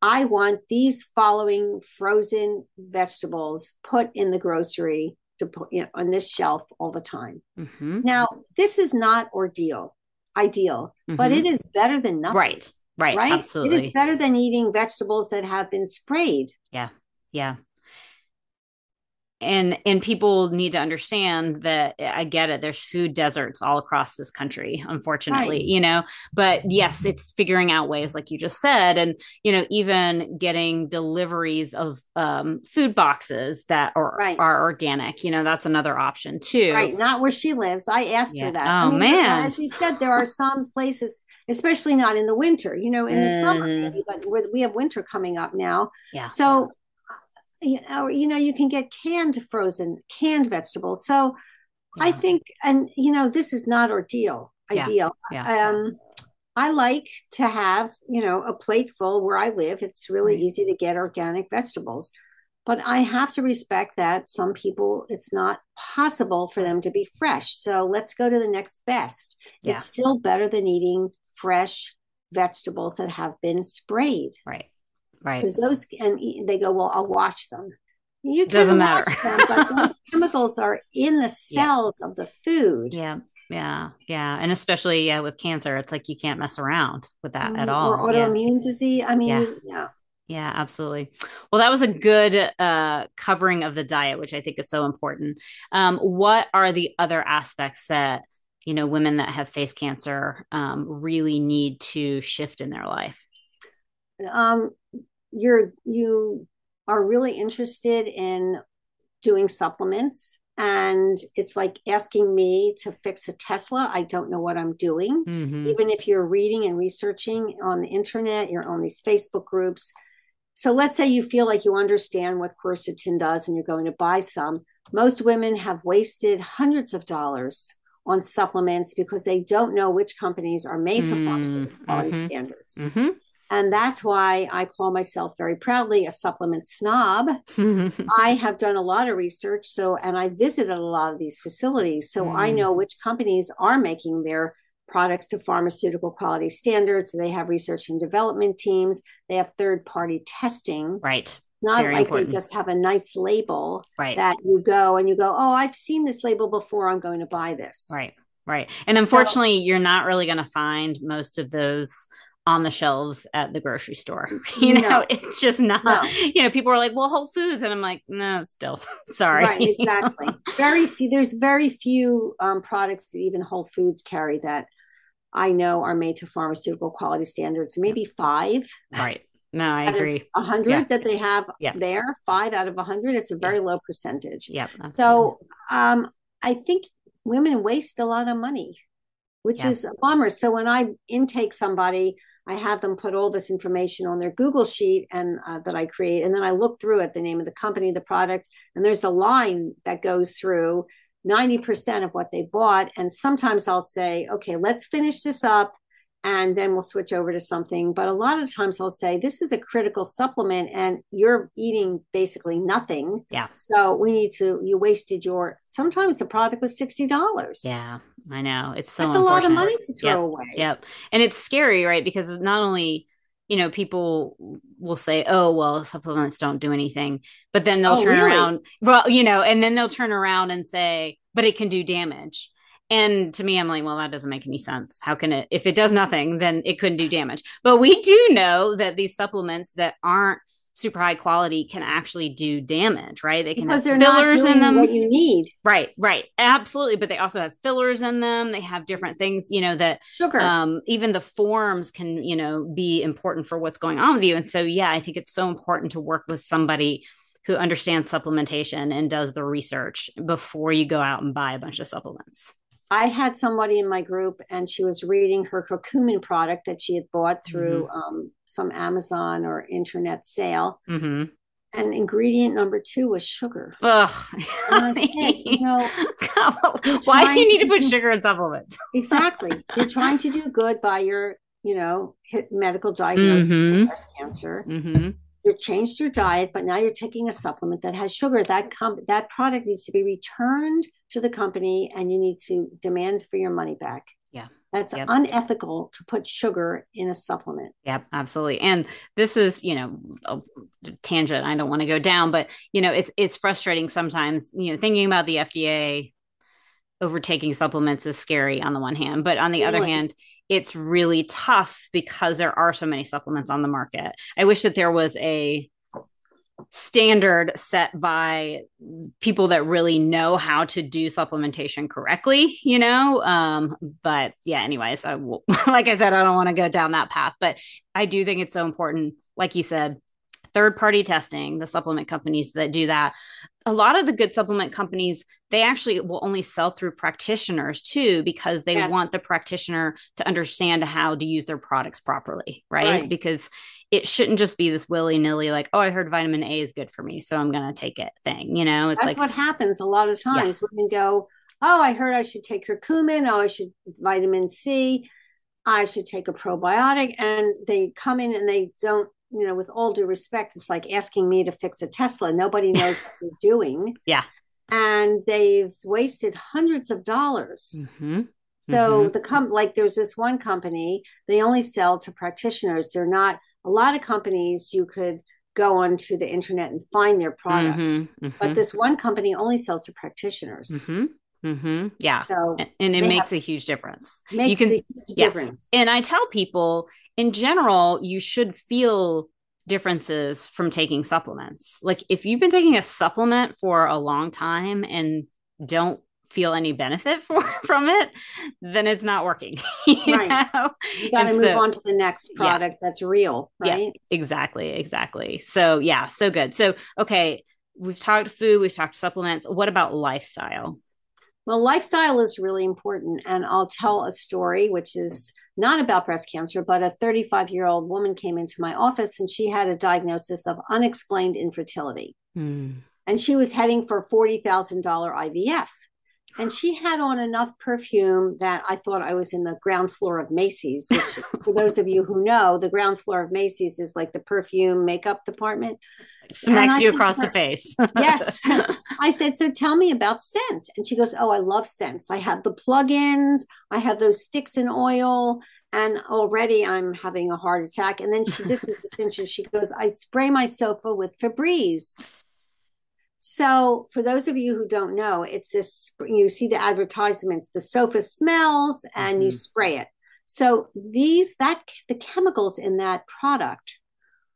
I want these following frozen vegetables put in the grocery to put you know, on this shelf all the time. Mm-hmm. Now, this is not ordeal, ideal, mm-hmm. but it is better than nothing. Right. Right. Right. Absolutely. It is better than eating vegetables that have been sprayed. Yeah. Yeah and and people need to understand that i get it there's food deserts all across this country unfortunately right. you know but yes it's figuring out ways like you just said and you know even getting deliveries of um, food boxes that are right. are organic you know that's another option too right not where she lives i asked yeah. her that oh I mean, man as you said there are some places especially not in the winter you know in the mm. summer maybe but we have winter coming up now yeah so you know, you know, you can get canned frozen, canned vegetables. So yeah. I think, and you know, this is not ordeal, ideal. Yeah. Yeah. Um, I like to have, you know, a plate full where I live. It's really right. easy to get organic vegetables. But I have to respect that some people, it's not possible for them to be fresh. So let's go to the next best. It's still better than eating fresh vegetables that have been sprayed. Right. Right. Because those and they go, well, I'll wash them. You doesn't matter. them, but those chemicals are in the cells yeah. of the food. Yeah. Yeah, yeah, and especially yeah with cancer, it's like you can't mess around with that at mm, all. Or autoimmune yeah. disease. I mean, yeah. yeah. Yeah, absolutely. Well, that was a good uh, covering of the diet, which I think is so important. Um, what are the other aspects that you know women that have face cancer um, really need to shift in their life? Um, you're you are really interested in doing supplements and it's like asking me to fix a tesla i don't know what i'm doing mm-hmm. even if you're reading and researching on the internet you're on these facebook groups so let's say you feel like you understand what quercetin does and you're going to buy some most women have wasted hundreds of dollars on supplements because they don't know which companies are made to mm-hmm. quality standards mm-hmm. And that's why I call myself very proudly a supplement snob. I have done a lot of research. So, and I visited a lot of these facilities. So mm. I know which companies are making their products to pharmaceutical quality standards. They have research and development teams. They have third party testing. Right. Not Very like important. they just have a nice label Right. that you go and you go, oh, I've seen this label before. I'm going to buy this. Right. Right. And unfortunately, you're not really going to find most of those on the shelves at the grocery store. You know, No. it's just not, No. you know, people are like, well, Whole Foods. And I'm like, no, still, sorry. Right, exactly. very few. There's very few um, products that even Whole Foods carry that I know are made to pharmaceutical quality standards. Maybe five right. No, I agree. a hundred Yeah. that they have Yeah. there. Five out of a hundred. It's a very low percentage. Yep. absolutely. So um, I think women waste a lot of money, which Yeah. is a bummer. So when I intake somebody, I have them put all this information on their Google sheet and uh, that I create, and then I look through it, the name of the company, the product, and there's the line that goes through 90% of what they bought. And sometimes I'll say, okay, let's finish this up and then we'll switch over to something. But a lot of times I'll say, this is a critical supplement and you're eating basically nothing. Yeah. So we need to, you wasted your, sometimes the product was $60. yeah, I know. It's so That's a lot of money to throw Yep. away. Yep. And it's scary, right? Because not only, you know, people will say, oh, well, supplements don't do anything. But then they'll Oh, turn really? around, well, you know, and then they'll turn around and say, but it can do damage. And to me, I'm like, well, that doesn't make any sense. How can it, if it does nothing, then it couldn't do damage. But we do know that these supplements that aren't super high quality can actually do damage, right? They can Because have fillers in them. what you need. Right, right. Absolutely. But they also have fillers in them. They have different things, you know, that Sugar. um, even the forms can, you know, be important for what's going on with you. And so, yeah, I think it's so important to work with somebody who understands supplementation and does the research before you go out and buy a bunch of supplements. I had somebody in my group and she was reading her curcumin product that she had bought through Mm-hmm. um, some Amazon or internet sale. Mm-hmm. And ingredient number two was sugar. Ugh. Said, you know, Why do you need to to put do- sugar in supplements? exactly. You're trying to do good by your, you know, medical diagnosis Mhm. of breast cancer. You changed your diet, but now you're taking a supplement that has sugar. That com- that product needs to be returned to the company, and you need to demand for your money back. Yeah. That's Yep. unethical to put sugar in a supplement. Yep, absolutely. And this is, you know, a tangent I don't want to go down, but you know, it's it's frustrating sometimes, you know, thinking about the FDA overtaking supplements is scary on the one hand, but on the other hand, it's really tough because there are so many supplements on the market. I wish that there was a standard set by people that really know how to do supplementation correctly, you know? Um, but yeah, anyways, I will, like I said, I don't want to go down that path, but I do think it's so important, like you said, third party testing, the supplement companies that do that. A lot of the good supplement companies, they actually will only sell through practitioners too, because they Yes. want the practitioner to understand how to use their products properly, right? Right. Because it shouldn't just be this willy nilly, like, oh, I heard vitamin A is good for me, so I'm going to take it thing. You know, it's That's like, what happens a lot of times. Women go, "Oh, I heard I should take curcumin. Oh, I should vitamin C. I should take a probiotic." And they come in and they don't, you know, with all due respect, it's like asking me to fix a Tesla. Nobody knows what they're doing. Yeah. And they've wasted hundreds of dollars. Mhm, So mhm. the com like there's this one company, they only sell to practitioners. They're not a lot of companies you could go onto the internet and find their products. Mhm, But this one company only sells to practitioners. Mhm, mhm. yeah. So And, and it makes have- a huge difference. makes can- a huge yeah. difference. And I tell people in general, you should feel differences from taking supplements. Like if you've been taking a supplement for a long time and don't feel any benefit for from it, then it's not working. you Right. know? You got to move so- on to the next Yeah. product that's real, Yeah. right? Exactly, exactly. So yeah, so good. So okay, we've talked food, we've talked supplements. What about lifestyle? Well, lifestyle is really important. And I'll tell a story, which is not about breast cancer, but a 35 year old woman came into my office and she had a diagnosis of unexplained infertility. Hmm. And she was heading for $40,000 IVF. And she had on enough perfume that I thought I was in the ground floor of Macy's, which, for those of you who know, the ground floor of Macy's is like the perfume makeup department. Smacks you across her, the face. yes. I said, So tell me about scents. And she goes, Oh, I love scents. I have the plug ins, I have those sticks in oil. And already I'm having a heart attack. And then she, this is the cinch. She goes, I spray my sofa with Febreze. So, for those of you who don't know, it's this you see the advertisements, the sofa smells and mm-hmm. you spray it. So, these that the chemicals in that product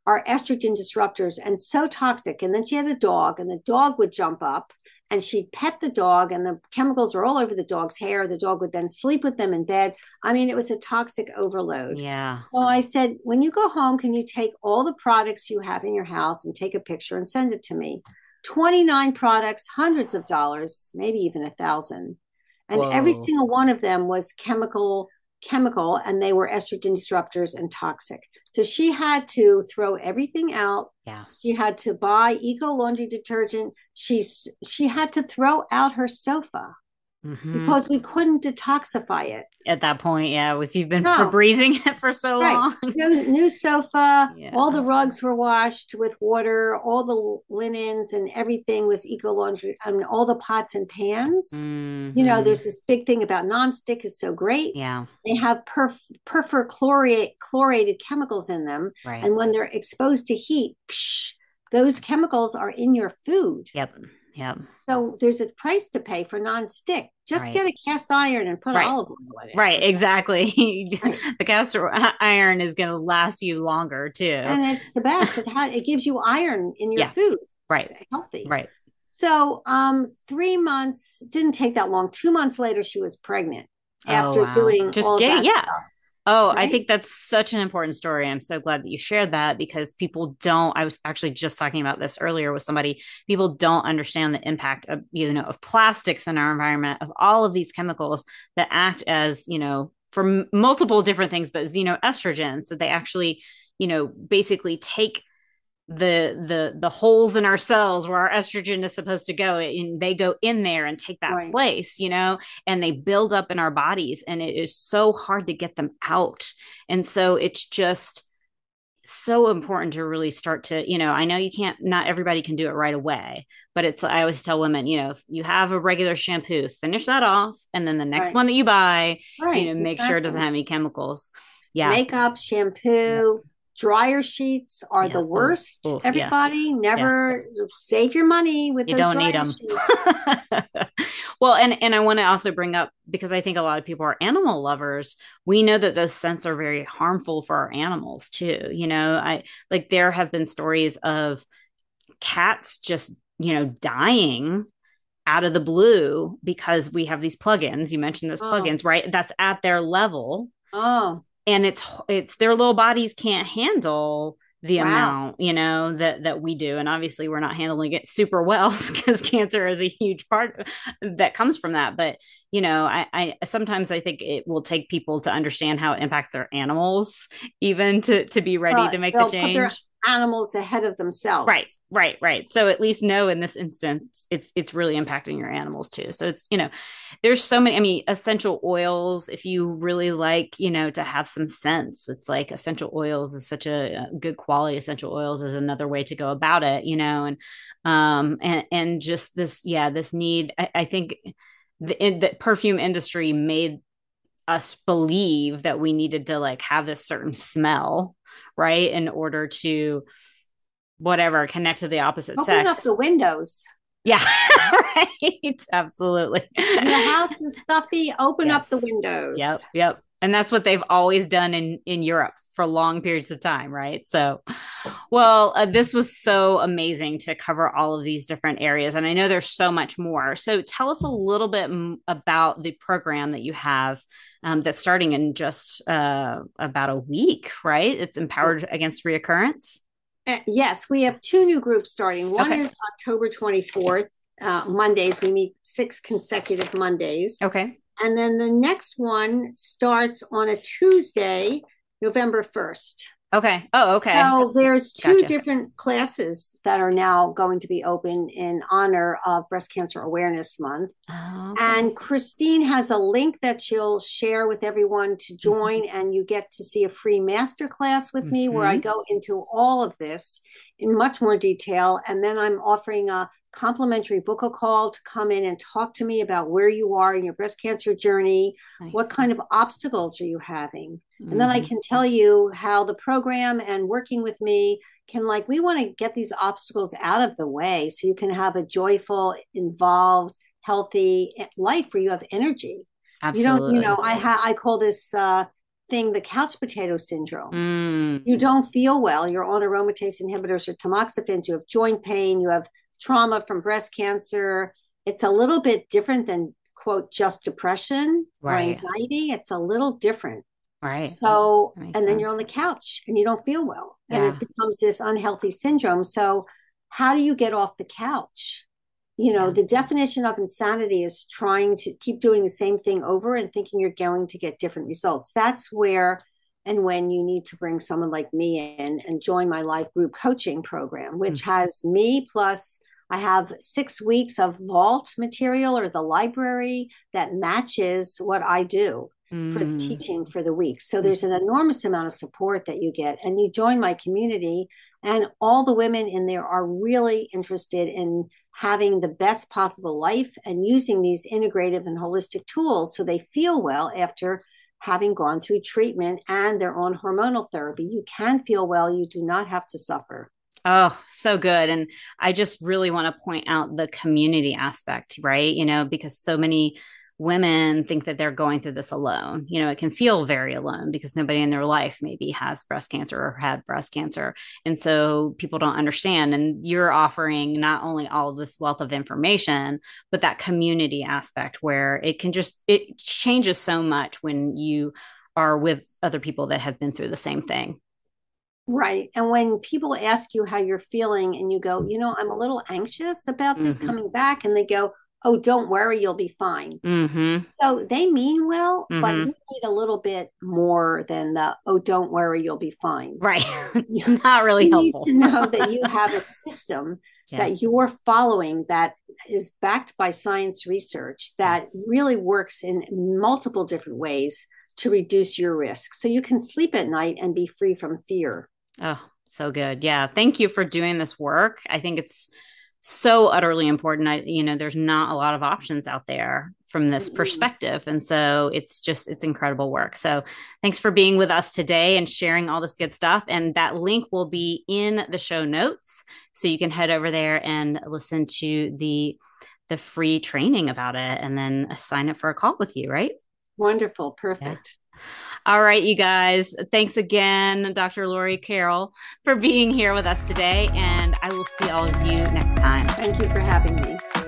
are estrogen disruptors and so toxic. And then she had a dog, and the dog would jump up and she'd pet the dog, and the chemicals were all over the dog's hair. The dog would then sleep with them in bed. I mean, it was a toxic overload. Yeah. So I said, when you go home, can you take all the products you have in your house and take a picture and send it to me? 29 products, hundreds of dollars, maybe even a thousand. And Whoa. every single one of them was chemical, chemical, and they were estrogen disruptors and toxic. So she had to throw everything out. Yeah. She had to buy eco laundry detergent. She's she had to throw out her sofa mm-hmm. because we couldn't detoxify it at that point. Yeah, if you've been no. Febrezing it for so right. long, new, new sofa, yeah. all the rugs were washed with water, all the linens and everything was eco laundry. I mean, all the pots and pans. Mm-hmm. You know, mm-hmm. there's this big thing about nonstick is so great. Yeah, they have perf perfluorate chlorated chemicals in them, right. and when they're exposed to heat. Psh, those chemicals are in your food. Yep. Yeah. So there's a price to pay for non-stick. Just right. get a cast iron and put right. olive oil in it. Right, exactly. Right. the cast iron is going to last you longer too. And it's the best. It has it gives you iron in your yeah. food. Right. It's healthy. Right. So um 3 months didn't take that long. 2 months later she was pregnant after oh, wow. doing just all getting, yeah. Stuff. Oh, right? I think that's such an important story. I'm so glad that you shared that because people don't. I was actually just talking about this earlier with somebody. People don't understand the impact of you know of plastics in our environment, of all of these chemicals that act as you know for multiple different things, but xenoestrogens that they actually you know basically take the the the holes in our cells where our estrogen is supposed to go and they go in there and take that right. place you know and they build up in our bodies and it is so hard to get them out and so it's just so important to really start to you know i know you can't not everybody can do it right away but it's i always tell women you know if you have a regular shampoo finish that off and then the next right. one that you buy right. you know make exactly. sure it doesn't have any chemicals yeah makeup shampoo yeah dryer sheets are yeah. the worst. Ooh, ooh, Everybody yeah. never yeah. save your money with you don't need them. well, and and I want to also bring up because I think a lot of people are animal lovers. We know that those scents are very harmful for our animals too. You know, I like there have been stories of cats just you know dying out of the blue because we have these plugins. You mentioned those oh. plugins, right? That's at their level. Oh and it's it's their little bodies can't handle the wow. amount you know that that we do. And obviously we're not handling it super well because cancer is a huge part that comes from that. But you know I, I sometimes i think it will take people to understand how it impacts their animals even to to be ready well, to make the change animals ahead of themselves. Right, right, right. So at least know in this instance, it's it's really impacting your animals too. So it's you know, there's so many. I mean, essential oils. If you really like, you know, to have some sense, it's like essential oils is such a, a good quality. Essential oils is another way to go about it. You know, and um and and just this, yeah, this need. I, I think the, the perfume industry made us believe that we needed to like have this certain smell right? In order to whatever connect to the opposite Open sex. Open up the windows. Yeah, right. Absolutely. the house is stuffy. Open yes. up the windows. Yep, yep. And that's what they've always done in in Europe for long periods of time, right? So, well, uh, this was so amazing to cover all of these different areas, and I know there's so much more. So, tell us a little bit m- about the program that you have um, that's starting in just uh, about a week, right? It's empowered against reoccurrence. Uh, yes, we have two new groups starting. One okay. is October 24th, uh, Mondays. We meet six consecutive Mondays. Okay. And then the next one starts on a Tuesday, November 1st. Okay. Oh, okay. So there's two gotcha. different classes that are now going to be open in honor of Breast Cancer Awareness Month. Oh, okay. And Christine has a link that she'll share with everyone to mm-hmm. join, mm-hmm. and you get to see a free master class with mm-hmm. me where I mm-hmm. go into all of this in much more detail. And then I'm offering a complimentary book a call to come in and talk to me about where you are in your breast cancer journey. Nice. What kind of obstacles are you having? Mm-hmm. And then I mm-hmm. can tell you how the program and working with me can, like, we want to get these obstacles out of the way so you can have a joyful, involved, healthy life where you have energy. Absolutely. You don't, you know, I ha- I call this uh, thing the couch potato syndrome. Mm. You don't feel well. You're on aromatase inhibitors or tamoxifens. You have joint pain. You have trauma from breast cancer. It's a little bit different than quote just depression right. or anxiety. It's a little different. Right. So, and sense. then you're on the couch and you don't feel well, and it becomes this unhealthy syndrome. So, how do you get off the couch? you know, yeah. the definition of insanity is trying to keep doing the same thing over and thinking you're going to get different results. That's where and when you need to bring someone like me in and join my life group coaching program, which mm-hmm. has me plus I have six weeks of vault material or the library that matches what I do for the mm. teaching for the week. So there's an enormous amount of support that you get. And you join my community, and all the women in there are really interested in having the best possible life and using these integrative and holistic tools so they feel well after having gone through treatment and their own hormonal therapy. You can feel well, you do not have to suffer. Oh, so good. And I just really want to point out the community aspect, right? You know, because so many women think that they're going through this alone. You know, it can feel very alone because nobody in their life maybe has breast cancer or had breast cancer. And so people don't understand. And you're offering not only all of this wealth of information, but that community aspect where it can just, it changes so much when you are with other people that have been through the same thing. Right. And when people ask you how you're feeling and you go, you know, I'm a little anxious about this mm-hmm. coming back, and they go, oh, don't worry, you'll be fine. Mm-hmm. So they mean well, mm-hmm. but you need a little bit more than the, oh, don't worry, you'll be fine. Right. Not really you helpful. Need to know that you have a system yeah. that you're following that is backed by science research that really works in multiple different ways to reduce your risk. So you can sleep at night and be free from fear. Oh, so good. Yeah. Thank you for doing this work. I think it's so utterly important. I, you know, there's not a lot of options out there from this perspective. And so it's just, it's incredible work. So thanks for being with us today and sharing all this good stuff. And that link will be in the show notes. So you can head over there and listen to the, the free training about it and then sign up for a call with you, right? Wonderful. Perfect. Yeah. All right, you guys. Thanks again, Dr. Lori Carroll, for being here with us today. And I will see all of you next time. Thank you for having me.